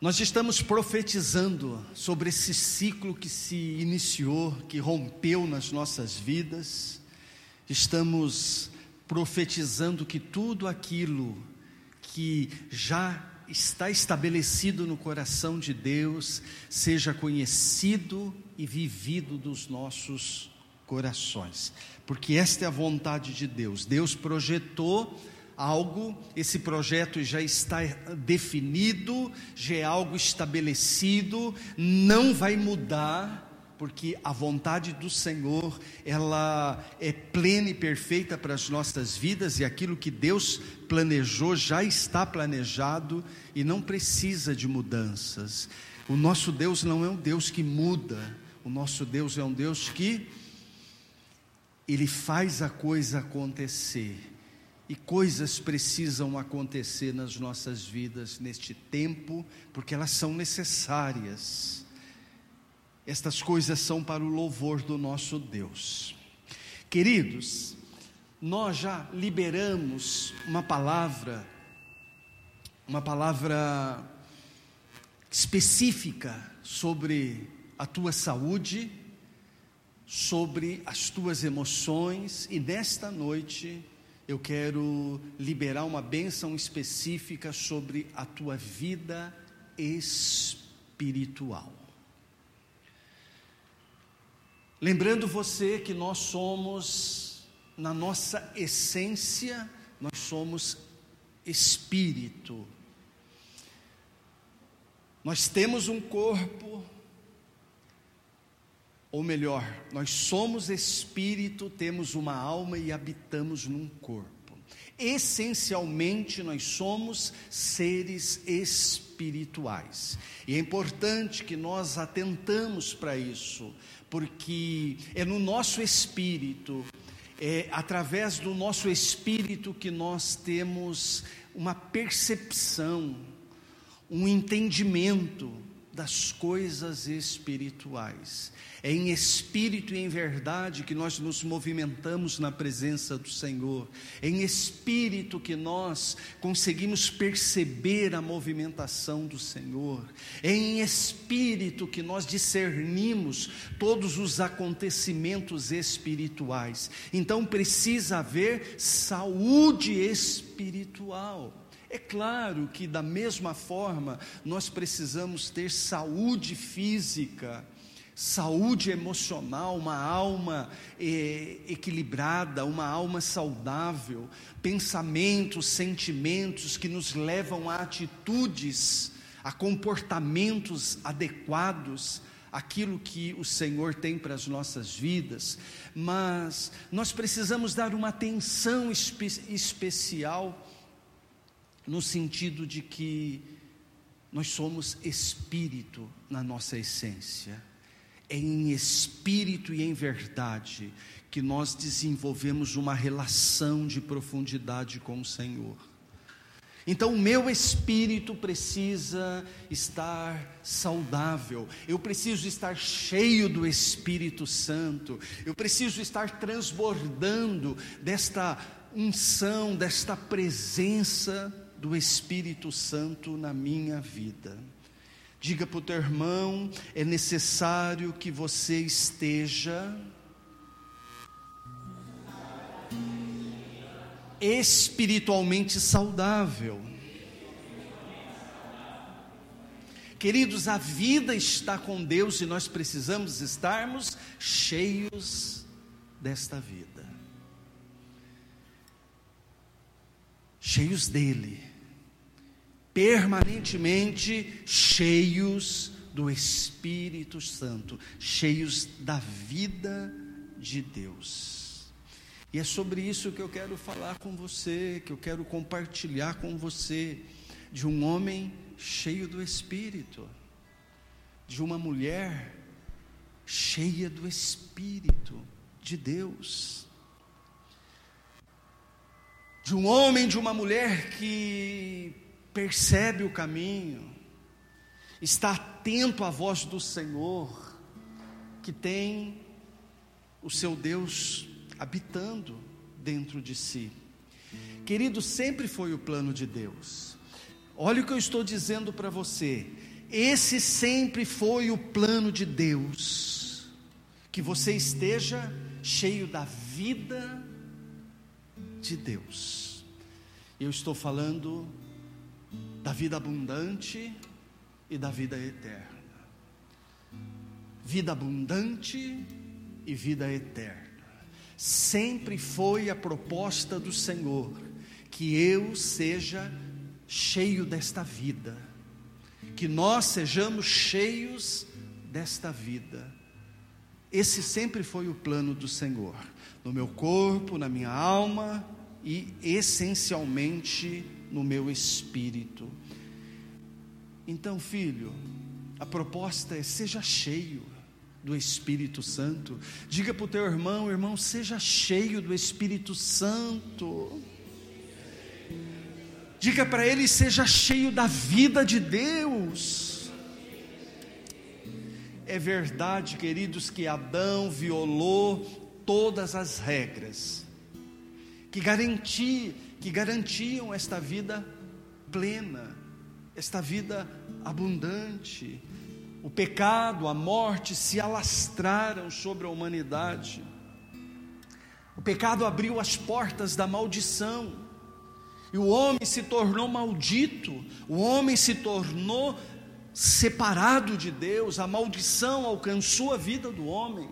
Nós estamos profetizando sobre esse ciclo que se iniciou, que rompeu nas nossas vidas. Estamos profetizando que tudo aquilo que já está estabelecido no coração de Deus seja conhecido e vivido dos nossos corações, porque esta é a vontade de Deus. Deus projetou algo, esse projeto já está definido, já é algo estabelecido, não vai mudar, porque a vontade do Senhor, ela é plena e perfeita para as nossas vidas e aquilo que Deus planejou já está planejado e não precisa de mudanças. O nosso Deus não é um Deus que muda, o nosso Deus é um Deus que ele faz a coisa acontecer e coisas precisam acontecer nas nossas vidas neste tempo, porque elas são necessárias. Estas coisas são para o louvor do nosso Deus. Queridos, nós já liberamos uma palavra, uma palavra específica sobre a tua saúde, sobre as tuas emoções, e nesta noite eu quero liberar uma bênção específica sobre a tua vida espiritual. Lembrando você que nós somos, na nossa essência, nós somos espírito. Nós temos um corpo, ou melhor, nós somos espírito, temos uma alma e habitamos num corpo. Essencialmente, nós somos seres espirituais. E é importante que nós atentamos para isso, porque é no nosso espírito, é através do nosso espírito que nós temos uma percepção, um entendimento das coisas espirituais. É em espírito e em verdade que nós nos movimentamos na presença do Senhor. É em espírito que nós conseguimos perceber a movimentação do Senhor. É em espírito que nós discernimos todos os acontecimentos espirituais. Então precisa haver saúde espiritual. É claro que, da mesma forma, nós precisamos ter saúde física saúde emocional, uma alma eh, equilibrada, uma alma saudável, pensamentos, sentimentos que nos levam a atitudes, a comportamentos adequados aquilo que o Senhor tem para as nossas vidas, mas nós precisamos dar uma atenção espe especial no sentido de que nós somos espírito na nossa essência é em espírito e em verdade que nós desenvolvemos uma relação de profundidade com o Senhor. Então, o meu espírito precisa estar saudável, eu preciso estar cheio do Espírito Santo, eu preciso estar transbordando desta unção, desta presença do Espírito Santo na minha vida. Diga para o teu irmão: é necessário que você esteja espiritualmente saudável. Queridos, a vida está com Deus e nós precisamos estarmos cheios desta vida, cheios dEle permanentemente cheios do Espírito Santo, cheios da vida de Deus. E é sobre isso que eu quero falar com você, que eu quero compartilhar com você, de um homem cheio do Espírito, de uma mulher cheia do Espírito de Deus, de um homem, de uma mulher que percebe o caminho, está atento à voz do Senhor, que tem o seu Deus habitando dentro de si. Querido, sempre foi o plano de Deus. olha o que eu estou dizendo para você. Esse sempre foi o plano de Deus. Que você esteja cheio da vida de Deus. Eu estou falando da vida abundante e da vida eterna. Vida abundante e vida eterna. Sempre foi a proposta do Senhor que eu seja cheio desta vida, que nós sejamos cheios desta vida. Esse sempre foi o plano do Senhor, no meu corpo, na minha alma e essencialmente no meu espírito. Então, filho, a proposta é: seja cheio do Espírito Santo. Diga para o teu irmão, irmão, seja cheio do Espírito Santo. Diga para ele, seja cheio da vida de Deus. É verdade, queridos, que Adão violou todas as regras que, garanti, que garantiam esta vida plena, esta vida abundante. O pecado, a morte se alastraram sobre a humanidade. O pecado abriu as portas da maldição. E o homem se tornou maldito. O homem se tornou separado de Deus. A maldição alcançou a vida do homem,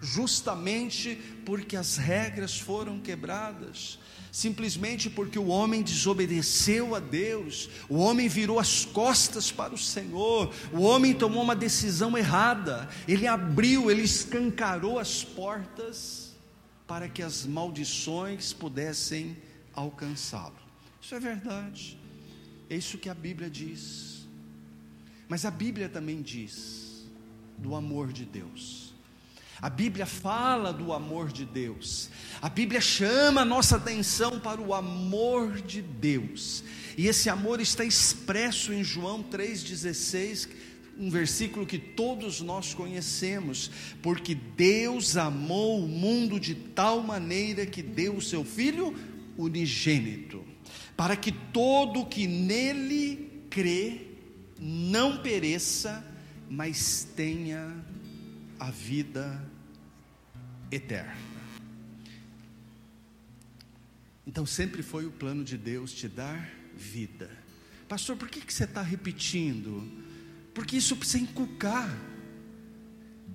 justamente porque as regras foram quebradas simplesmente porque o homem desobedeceu a Deus, o homem virou as costas para o Senhor, o homem tomou uma decisão errada, ele abriu, ele escancarou as portas para que as maldições pudessem alcançá-lo. Isso é verdade, é isso que a Bíblia diz, mas a Bíblia também diz do amor de Deus. A Bíblia fala do amor de Deus. A Bíblia chama a nossa atenção para o amor de Deus. E esse amor está expresso em João 3,16, um versículo que todos nós conhecemos, porque Deus amou o mundo de tal maneira que deu o seu Filho unigênito, para que todo que nele crê não pereça, mas tenha a vida eterna. Então sempre foi o plano de Deus te dar vida. Pastor, por que, que você está repetindo? Porque isso precisa inculcar.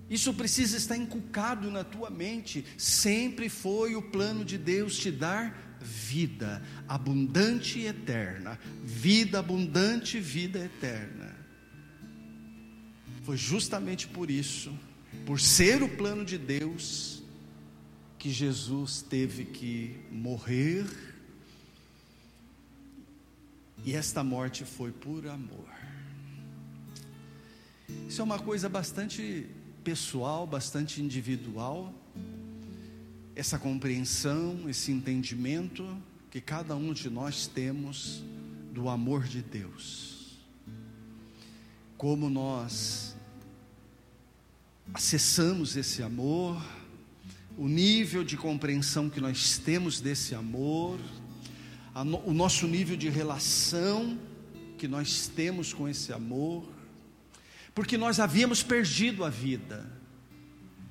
Isso precisa estar inculcado na tua mente. Sempre foi o plano de Deus te dar vida abundante e eterna. Vida abundante, vida eterna. Foi justamente por isso por ser o plano de Deus, que Jesus teve que morrer, e esta morte foi por amor. Isso é uma coisa bastante pessoal, bastante individual, essa compreensão, esse entendimento que cada um de nós temos do amor de Deus. Como nós acessamos esse amor, o nível de compreensão que nós temos desse amor, no, o nosso nível de relação que nós temos com esse amor, porque nós havíamos perdido a vida,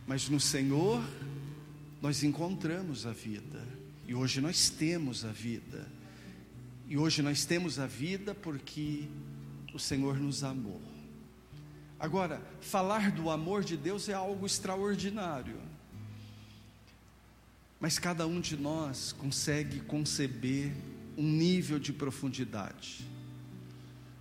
mas no Senhor nós encontramos a vida, e hoje nós temos a vida, e hoje nós temos a vida porque o Senhor nos amou. Agora, falar do amor de Deus é algo extraordinário. Mas cada um de nós consegue conceber um nível de profundidade.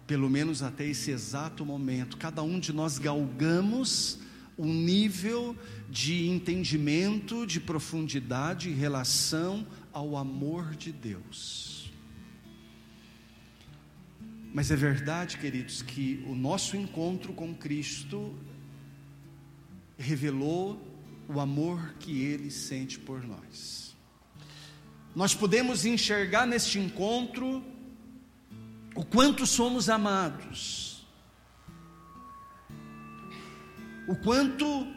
Pelo menos até esse exato momento, cada um de nós galgamos um nível de entendimento, de profundidade em relação ao amor de Deus. Mas é verdade, queridos, que o nosso encontro com Cristo revelou o amor que Ele sente por nós. Nós podemos enxergar neste encontro o quanto somos amados, o quanto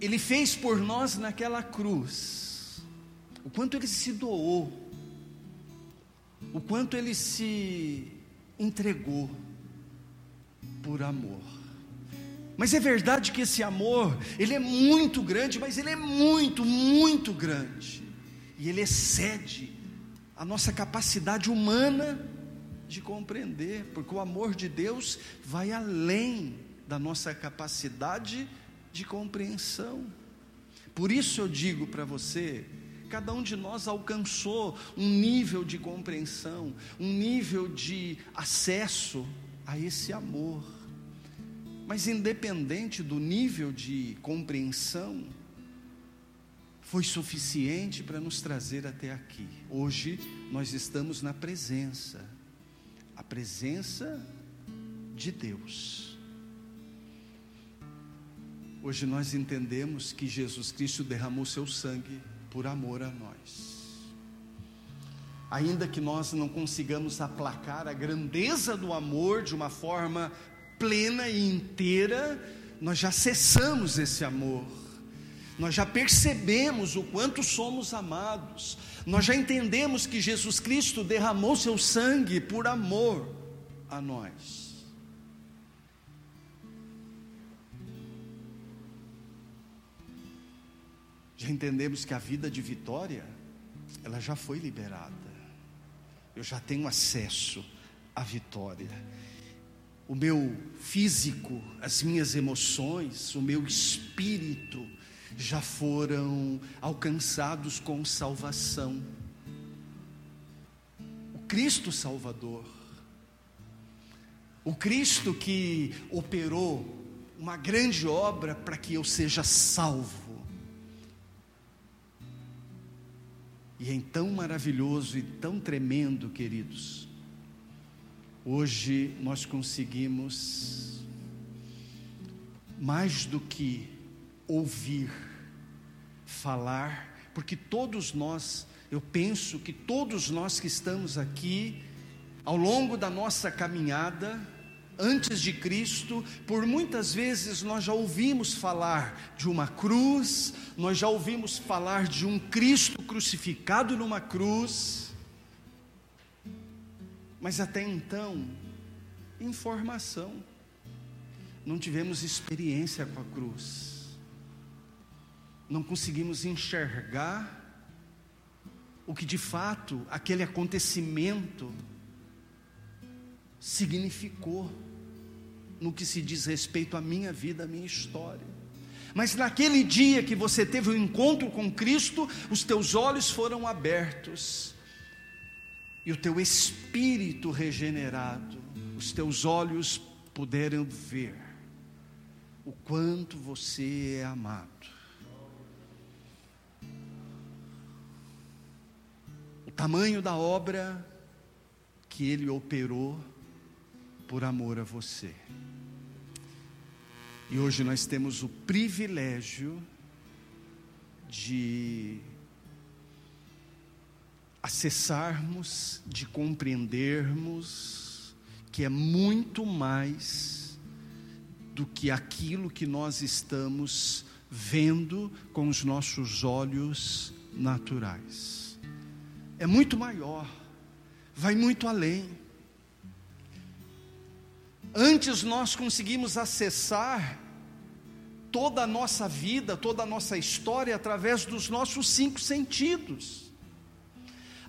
Ele fez por nós naquela cruz, o quanto Ele se doou, o quanto Ele se entregou por amor. Mas é verdade que esse amor, ele é muito grande, mas ele é muito, muito grande. E ele excede a nossa capacidade humana de compreender, porque o amor de Deus vai além da nossa capacidade de compreensão. Por isso eu digo para você, cada um de nós alcançou um nível de compreensão, um nível de acesso a esse amor. Mas independente do nível de compreensão, foi suficiente para nos trazer até aqui. Hoje nós estamos na presença, a presença de Deus. Hoje nós entendemos que Jesus Cristo derramou seu sangue por amor a nós. Ainda que nós não consigamos aplacar a grandeza do amor de uma forma plena e inteira, nós já cessamos esse amor. Nós já percebemos o quanto somos amados. Nós já entendemos que Jesus Cristo derramou seu sangue por amor a nós. Já entendemos que a vida de vitória, ela já foi liberada. Eu já tenho acesso à vitória. O meu físico, as minhas emoções, o meu espírito já foram alcançados com salvação. O Cristo Salvador, o Cristo que operou uma grande obra para que eu seja salvo E é tão maravilhoso e tão tremendo, queridos. Hoje nós conseguimos, mais do que ouvir, falar, porque todos nós, eu penso que todos nós que estamos aqui, ao longo da nossa caminhada, antes de Cristo, por muitas vezes nós já ouvimos falar de uma cruz, nós já ouvimos falar de um Cristo crucificado numa cruz, mas até então, informação, não tivemos experiência com a cruz, não conseguimos enxergar o que de fato aquele acontecimento significou no que se diz respeito à minha vida, à minha história. Mas naquele dia que você teve o um encontro com Cristo, os teus olhos foram abertos e o teu espírito regenerado, os teus olhos puderam ver o quanto você é amado. O tamanho da obra que ele operou por amor a você. E hoje nós temos o privilégio de acessarmos, de compreendermos que é muito mais do que aquilo que nós estamos vendo com os nossos olhos naturais. É muito maior, vai muito além. Antes nós conseguimos acessar toda a nossa vida, toda a nossa história através dos nossos cinco sentidos,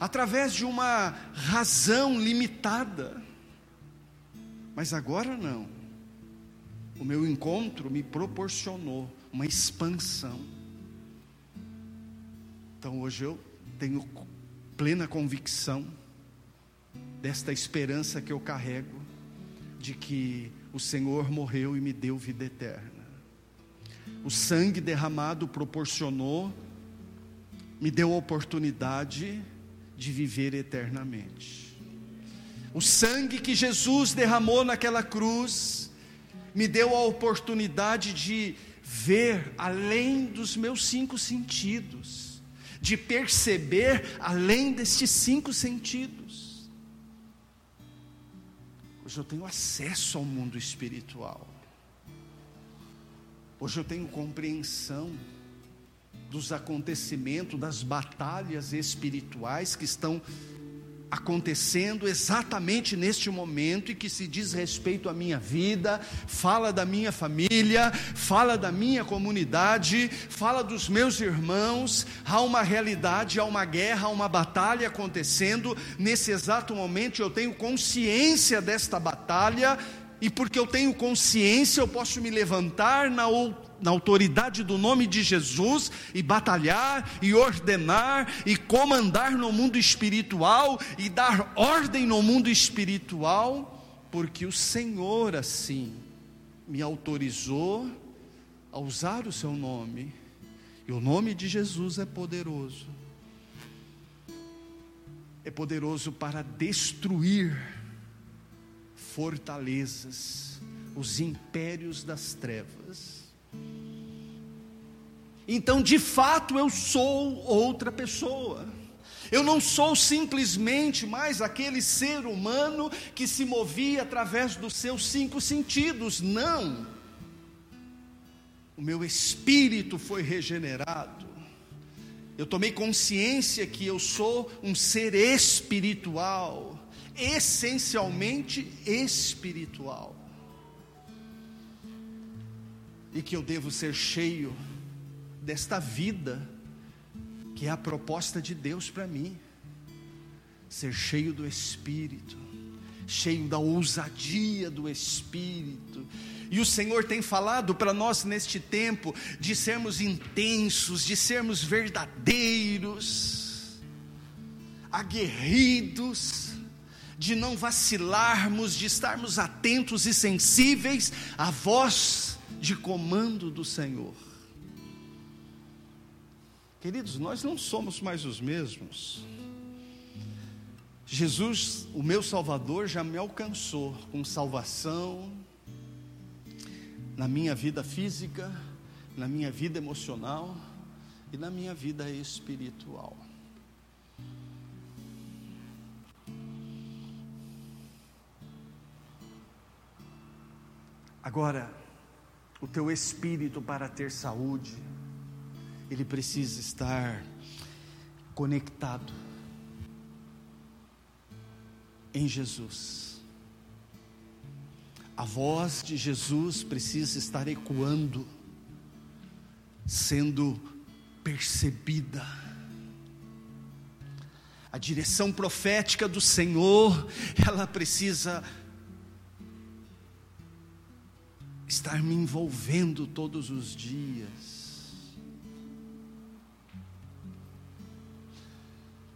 através de uma razão limitada. Mas agora não. O meu encontro me proporcionou uma expansão. Então hoje eu tenho plena convicção desta esperança que eu carrego de que o Senhor morreu e me deu vida eterna. O sangue derramado proporcionou, me deu a oportunidade de viver eternamente. O sangue que Jesus derramou naquela cruz me deu a oportunidade de ver além dos meus cinco sentidos, de perceber além destes cinco sentidos. Hoje eu tenho acesso ao mundo espiritual. Hoje eu tenho compreensão dos acontecimentos, das batalhas espirituais que estão acontecendo exatamente neste momento e que se diz respeito à minha vida, fala da minha família, fala da minha comunidade, fala dos meus irmãos. Há uma realidade, há uma guerra, há uma batalha acontecendo. Nesse exato momento eu tenho consciência desta batalha e porque eu tenho consciência, eu posso me levantar na, na autoridade do nome de Jesus e batalhar e ordenar e comandar no mundo espiritual e dar ordem no mundo espiritual, porque o Senhor assim me autorizou a usar o seu nome. E o nome de Jesus é poderoso. É poderoso para destruir fortalezas, os impérios das trevas. Então, de fato, eu sou outra pessoa. Eu não sou simplesmente mais aquele ser humano que se movia através dos seus cinco sentidos, não. O meu espírito foi regenerado. Eu tomei consciência que eu sou um ser espiritual essencialmente espiritual. E que eu devo ser cheio desta vida, que é a proposta de Deus para mim. Ser cheio do Espírito, cheio da ousadia do Espírito. E o Senhor tem falado para nós neste tempo de sermos intensos, de sermos verdadeiros, aguerridos, de não vacilarmos, de estarmos atentos e sensíveis à voz de comando do Senhor. Queridos, nós não somos mais os mesmos. Jesus, o meu Salvador, já me alcançou com salvação na minha vida física, na minha vida emocional e na minha vida espiritual. Agora, o teu espírito para ter saúde, ele precisa estar conectado em Jesus. A voz de Jesus precisa estar ecoando, sendo percebida. A direção profética do Senhor, ela precisa estar me envolvendo todos os dias.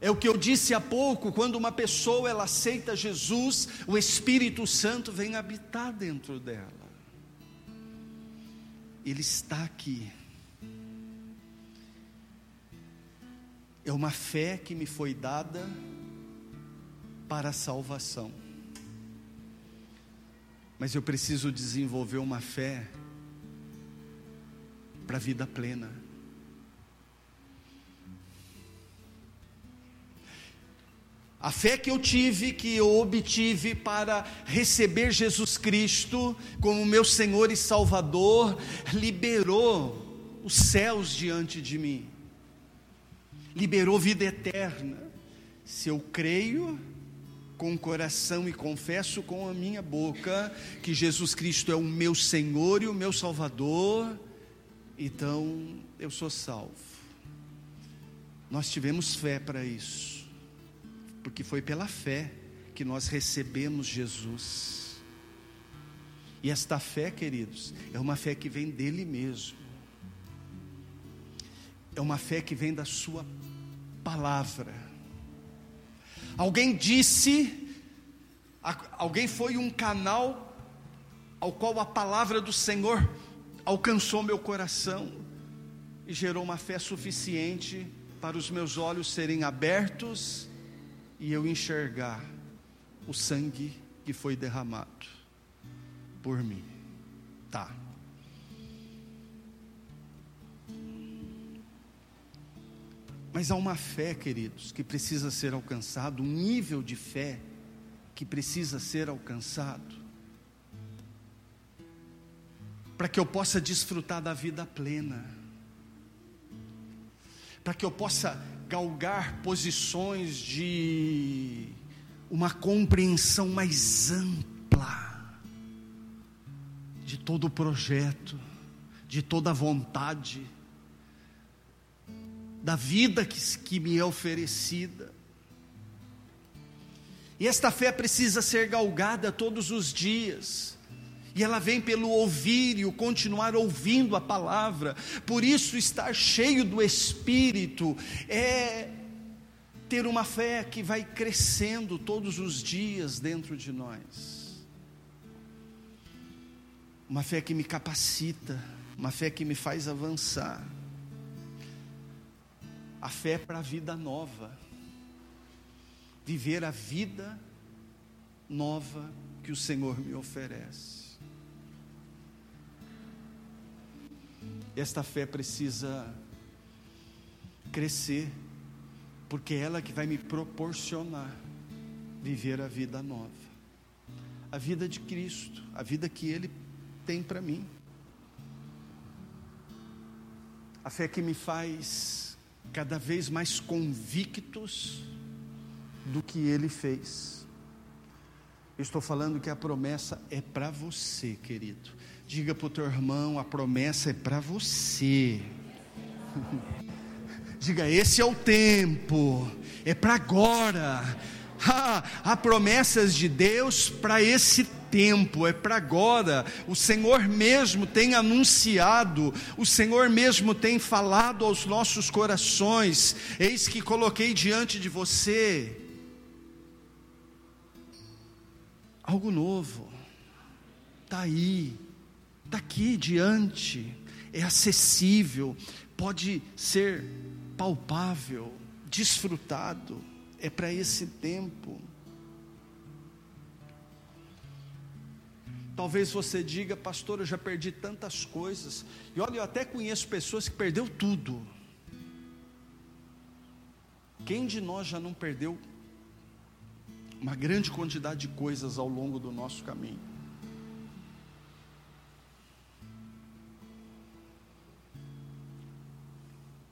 É o que eu disse há pouco, quando uma pessoa ela aceita Jesus, o Espírito Santo vem habitar dentro dela. Ele está aqui. É uma fé que me foi dada para a salvação. Mas eu preciso desenvolver uma fé para a vida plena. A fé que eu tive, que eu obtive para receber Jesus Cristo como meu Senhor e Salvador, liberou os céus diante de mim, liberou vida eterna. Se eu creio, com o coração e confesso com a minha boca que Jesus Cristo é o meu Senhor e o meu Salvador, então eu sou salvo. Nós tivemos fé para isso, porque foi pela fé que nós recebemos Jesus. E esta fé, queridos, é uma fé que vem dele mesmo, é uma fé que vem da Sua palavra Alguém disse, alguém foi um canal ao qual a palavra do Senhor alcançou meu coração e gerou uma fé suficiente para os meus olhos serem abertos e eu enxergar o sangue que foi derramado por mim. Tá. Mas há uma fé, queridos, que precisa ser alcançado, um nível de fé que precisa ser alcançado, para que eu possa desfrutar da vida plena, para que eu possa galgar posições de uma compreensão mais ampla de todo o projeto, de toda a vontade, da vida que, que me é oferecida. E esta fé precisa ser galgada todos os dias. E ela vem pelo ouvir e o continuar ouvindo a palavra. Por isso, estar cheio do Espírito é ter uma fé que vai crescendo todos os dias dentro de nós. Uma fé que me capacita, uma fé que me faz avançar. A fé para a vida nova. Viver a vida nova que o Senhor me oferece. Esta fé precisa crescer porque é ela que vai me proporcionar viver a vida nova, a vida de Cristo, a vida que Ele tem para mim. A fé que me faz cada vez mais convictos do que Ele fez. Eu estou falando que a promessa é para você, querido. Diga para o teu irmão: a promessa é para você. Diga, esse é o tempo, é para agora. Ah, há promessas de Deus para esse tempo, é para agora. O Senhor mesmo tem anunciado, o Senhor mesmo tem falado aos nossos corações. Eis que coloquei diante de você algo novo, está aí, está aqui diante, é acessível, pode ser palpável, desfrutado, é para esse tempo. Talvez você diga, pastor, eu já perdi tantas coisas. E olha, eu até conheço pessoas que perdeu tudo. Quem de nós já não perdeu uma grande quantidade de coisas ao longo do nosso caminho?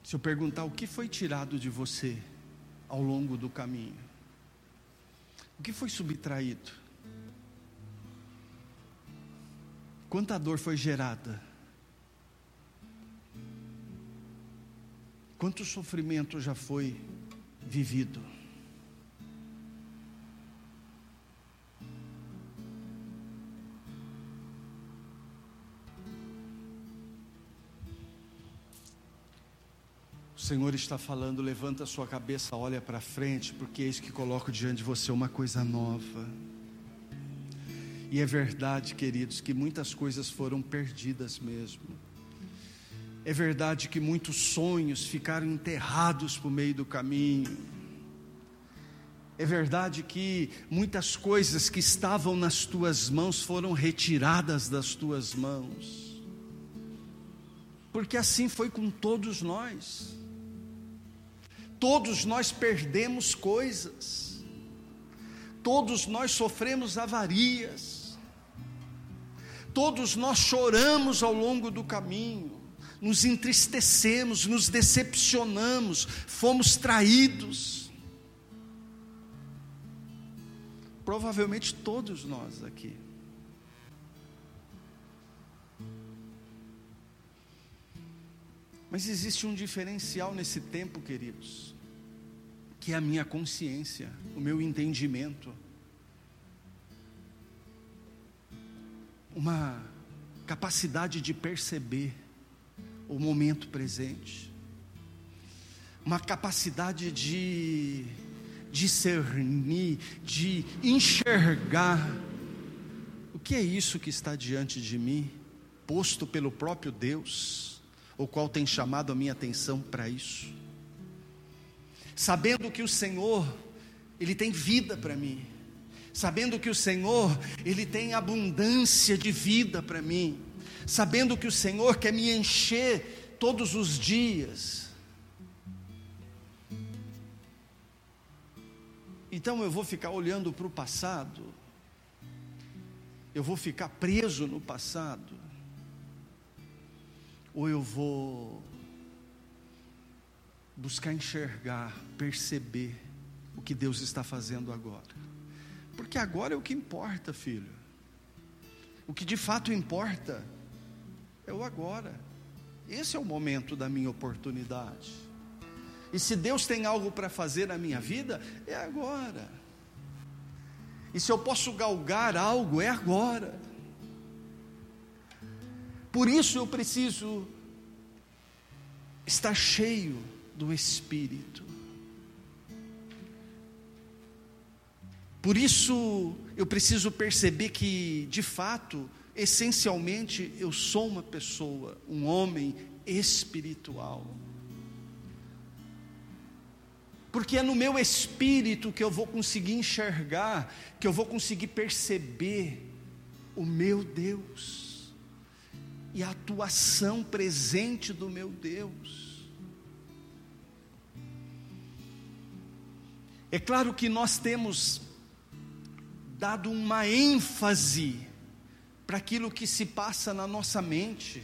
Se eu perguntar o que foi tirado de você ao longo do caminho, o que foi subtraído? Quanta dor foi gerada? Quanto sofrimento já foi vivido? Senhor está falando, levanta a sua cabeça, olha para frente, porque eis que coloco diante de você uma coisa nova. E é verdade, queridos, que muitas coisas foram perdidas mesmo. É verdade que muitos sonhos ficaram enterrados por meio do caminho. É verdade que muitas coisas que estavam nas tuas mãos foram retiradas das tuas mãos. Porque assim foi com todos nós. Todos nós perdemos coisas, todos nós sofremos avarias, todos nós choramos ao longo do caminho, nos entristecemos, nos decepcionamos, fomos traídos. Provavelmente todos nós aqui. Mas existe um diferencial nesse tempo, queridos que é a minha consciência, o meu entendimento. Uma capacidade de perceber o momento presente, uma capacidade de discernir, de enxergar o que é isso que está diante de mim, posto pelo próprio Deus, o qual tem chamado a minha atenção para isso sabendo que o Senhor, Ele tem vida para mim, sabendo que o Senhor, Ele tem abundância de vida para mim, sabendo que o Senhor quer me encher todos os dias. Então eu vou ficar olhando para o passado, eu vou ficar preso no passado, ou eu vou buscar enxergar, perceber o que Deus está fazendo agora. Porque agora é o que importa, filho. O que de fato importa é o agora. Esse é o momento da minha oportunidade. E se Deus tem algo para fazer na minha vida, é agora. E se eu posso galgar algo, é agora. Por isso eu preciso estar cheio do Espírito. Por isso eu preciso perceber que, de fato, essencialmente, eu sou uma pessoa, um homem espiritual. Porque é no meu espírito que eu vou conseguir enxergar, que eu vou conseguir perceber o meu Deus e a atuação presente do meu Deus. É claro que nós temos dado uma ênfase para aquilo que se passa na nossa mente.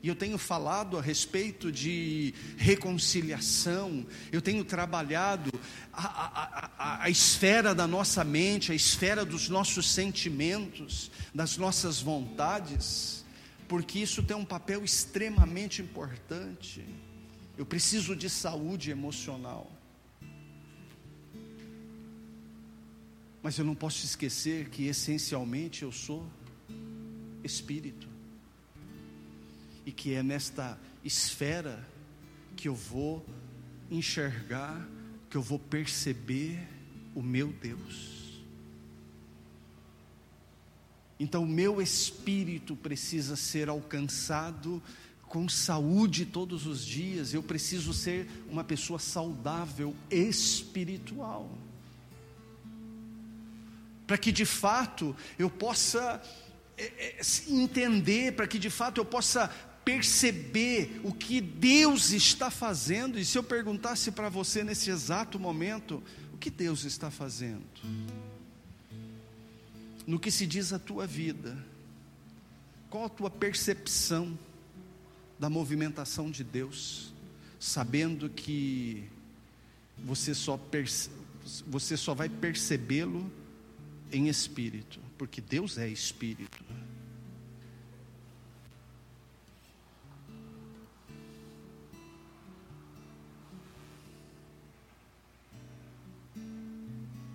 E eu tenho falado a respeito de reconciliação, eu tenho trabalhado a, a, a, a, esfera da nossa mente, a esfera dos nossos sentimentos, das nossas vontades, porque isso tem um papel extremamente importante. Eu preciso de saúde emocional. Mas eu não posso esquecer que essencialmente eu sou espírito. E que é nesta esfera que eu vou enxergar, que eu vou perceber o meu Deus. Então, o meu espírito precisa ser alcançado com saúde todos os dias. Eu preciso ser uma pessoa saudável espiritual para que de fato eu possa é, é, entender, para que de fato eu possa perceber o que Deus está fazendo. E se eu perguntasse para você nesse exato momento, o que Deus está fazendo? No que se diz a tua vida, qual a tua percepção da movimentação de Deus, sabendo que você só, você só vai percebê-lo em espírito, porque Deus é espírito.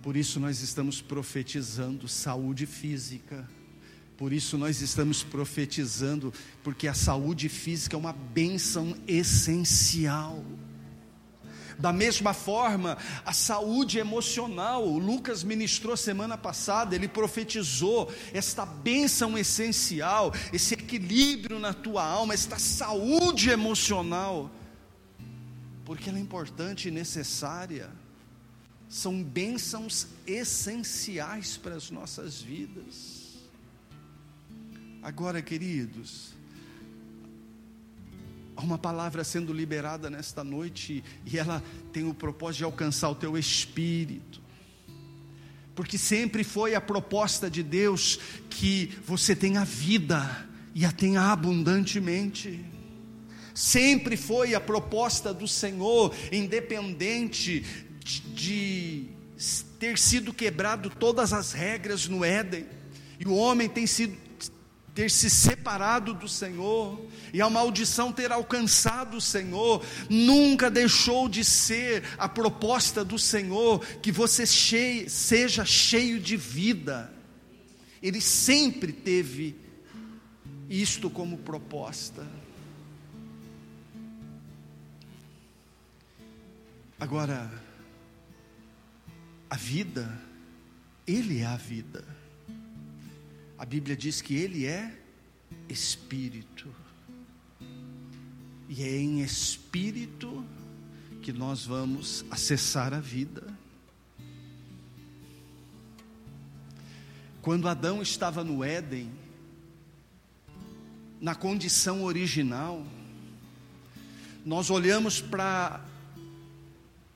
Por isso nós estamos profetizando saúde física. Por isso nós estamos profetizando, porque a saúde física é uma bênção essencial. Da mesma forma, a saúde emocional, o Lucas ministrou semana passada, ele profetizou esta bênção essencial, esse equilíbrio na tua alma, esta saúde emocional, porque ela é importante e necessária, são bênçãos essenciais para as nossas vidas. Agora, queridos, Há uma palavra sendo liberada nesta noite e ela tem o propósito de alcançar o teu espírito. Porque sempre foi a proposta de Deus que você tenha vida e a tenha abundantemente. Sempre foi a proposta do Senhor, independente de, de ter sido quebrado todas as regras no Éden, e o homem tem sido ter se separado do Senhor e a maldição ter alcançado o Senhor, nunca deixou de ser a proposta do Senhor que você cheie, seja cheio de vida. Ele sempre teve isto como proposta. Agora, a vida, Ele é a vida. A Bíblia diz que Ele é Espírito. E é em Espírito que nós vamos acessar a vida. Quando Adão estava no Éden, na condição original, nós olhamos para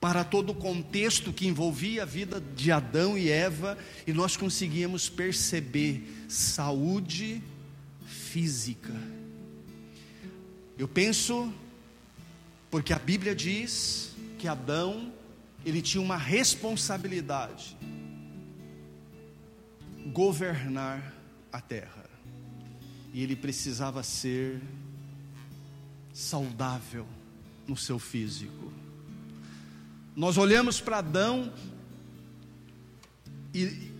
para todo o contexto que envolvia a vida de Adão e Eva e nós conseguíamos perceber saúde física. Eu penso, porque a Bíblia diz que Adão, ele tinha uma responsabilidade. governar a terra. E ele precisava ser saudável no seu físico. Nós olhamos para Adão e,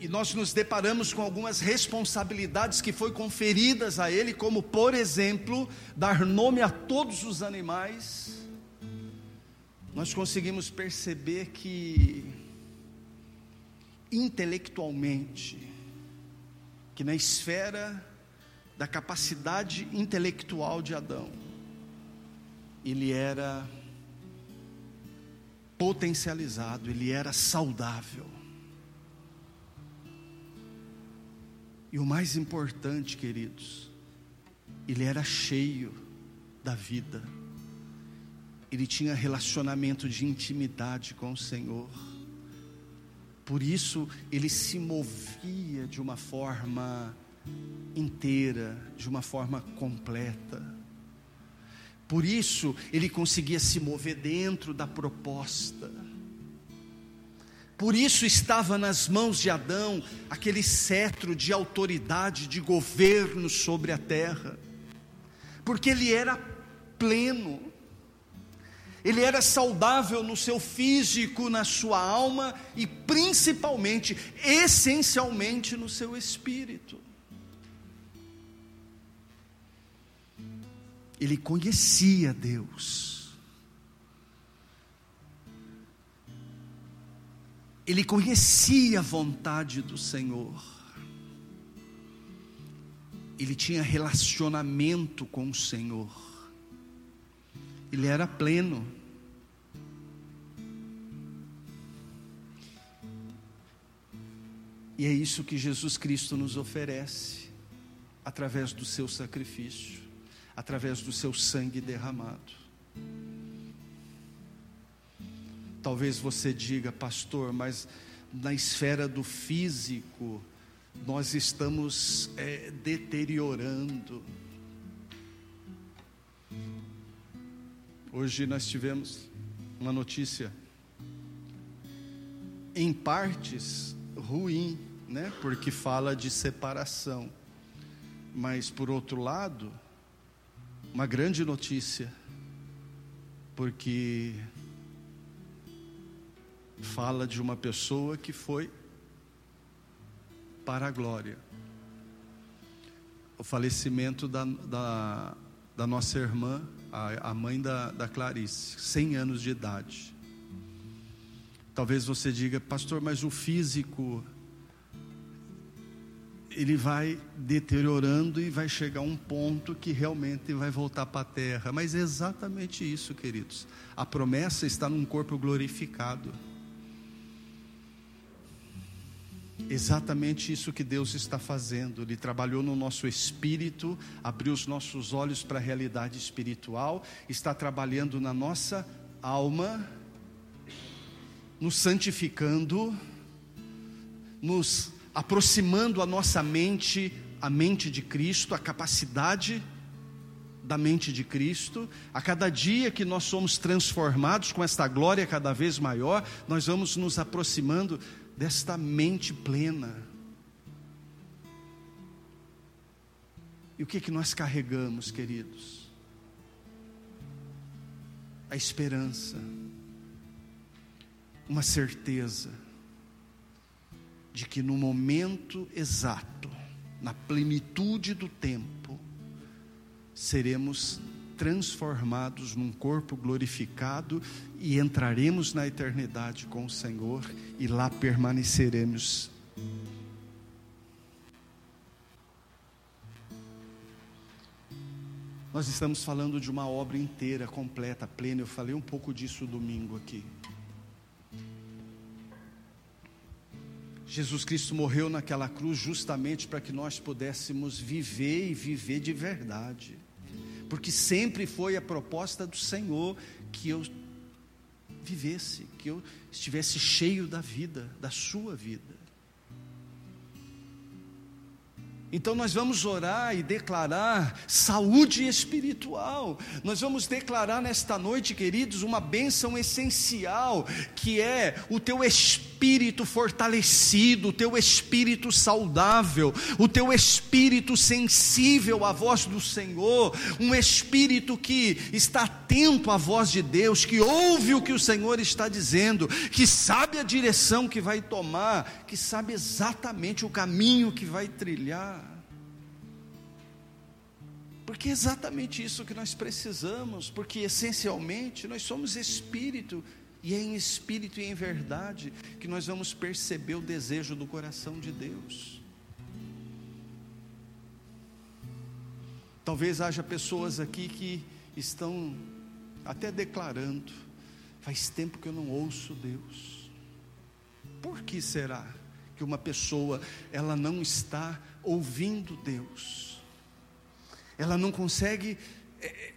e nós nos deparamos com algumas responsabilidades que foi conferidas a ele, como por exemplo, dar nome a todos os animais. Nós conseguimos perceber que intelectualmente, que na esfera da capacidade intelectual de Adão, ele era potencializado, ele era saudável. E o mais importante, queridos, ele era cheio da vida, ele tinha relacionamento de intimidade com o Senhor, por isso ele se movia de uma forma inteira, de uma forma completa. Por isso ele conseguia se mover dentro da proposta. Por isso estava nas mãos de Adão aquele cetro de autoridade, de governo sobre a terra, porque ele era pleno, ele era saudável no seu físico, na sua alma e principalmente, essencialmente no seu espírito. Ele conhecia Deus. Ele conhecia a vontade do Senhor. Ele tinha relacionamento com o Senhor. Ele era pleno. E é isso que Jesus Cristo nos oferece através do seu sacrifício através do seu sangue derramado. Talvez você diga, pastor, mas na esfera do físico, nós estamos é, deteriorando. Hoje nós tivemos uma notícia, em partes ruim, né? Porque fala de separação. Mas por outro lado, uma grande notícia, porque fala de uma pessoa que foi para a glória. O falecimento da, da, da nossa irmã, a, a mãe da, da Clarice, 100 anos de idade. Talvez você diga, pastor, mas o físico ele vai deteriorando e vai chegar a um ponto que realmente vai voltar para a terra. Mas é exatamente isso, queridos. A promessa está num corpo glorificado. Exatamente isso que Deus está fazendo. Ele trabalhou no nosso espírito, abriu os nossos olhos para a realidade espiritual, está trabalhando na nossa alma, nos santificando, nos aproximando a nossa mente, a mente de Cristo, a capacidade da mente de Cristo. A cada dia que nós somos transformados com esta glória cada vez maior, nós vamos nos aproximando desta mente plena. E o que que nós carregamos, queridos? A esperança, uma certeza de que no momento exato, na plenitude do tempo, seremos transformados num corpo glorificado e entraremos na eternidade com o Senhor e lá permaneceremos. Nós estamos falando de uma obra inteira, completa, plena. Eu falei um pouco disso domingo aqui. Jesus Cristo morreu naquela cruz justamente para que nós pudéssemos viver e viver de verdade. Porque sempre foi a proposta do Senhor que eu vivesse, que eu estivesse cheio da vida, da sua vida. Então nós vamos orar e declarar saúde espiritual. Nós vamos declarar nesta noite, queridos, uma bênção essencial, que é o teu espírito espírito fortalecido, o teu espírito saudável, o teu espírito sensível à voz do Senhor, um espírito que está atento à voz de Deus, que ouve o que o Senhor está dizendo, que sabe a direção que vai tomar, que sabe exatamente o caminho que vai trilhar. Porque é exatamente isso que nós precisamos, porque essencialmente nós somos espírito, e é em espírito e em verdade que nós vamos perceber o desejo do coração de Deus. Talvez haja pessoas aqui que estão até declarando: faz tempo que eu não ouço Deus. Por que será que uma pessoa ela não está ouvindo Deus? ela não consegue é,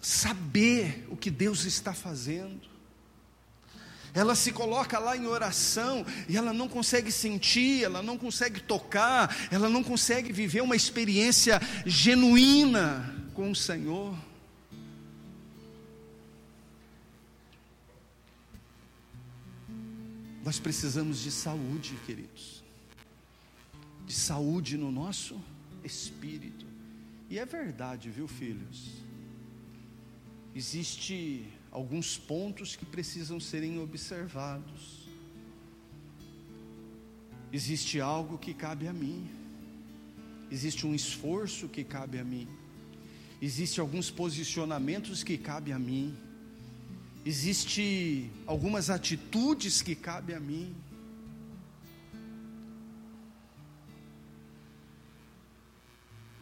saber o que Deus está fazendo. Ela se coloca lá em oração e ela não consegue sentir, ela não consegue tocar, ela não consegue viver uma experiência genuína com o Senhor. Nós precisamos de saúde, queridos, de saúde no nosso espírito. E é verdade, viu, filhos? Existe alguns pontos que precisam serem observados. Existe algo que cabe a mim. Existe um esforço que cabe a mim. Existem alguns posicionamentos que cabe a mim. Existe algumas atitudes que cabe a mim.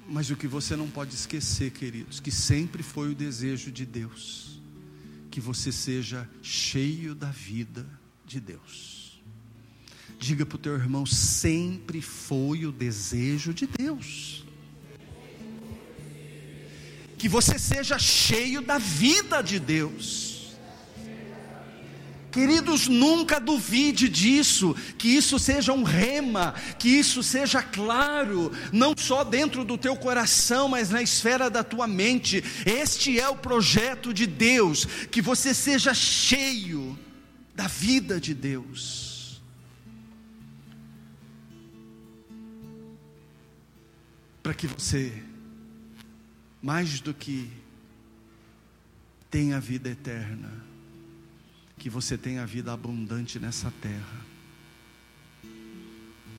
Mas o que você não pode esquecer, queridos, que sempre foi o desejo de Deus, que você seja cheio da vida de Deus. Diga para o teu irmão, sempre foi o desejo de Deus. Que você seja cheio da vida de Deus. Queridos, nunca duvide disso, que isso seja um rema, que isso seja claro, não só dentro do teu coração, mas na esfera da tua mente. Este é o projeto de Deus, que você seja cheio da vida de Deus. Para que você, mais do que tenha vida eterna, que você tenha vida abundante nessa terra.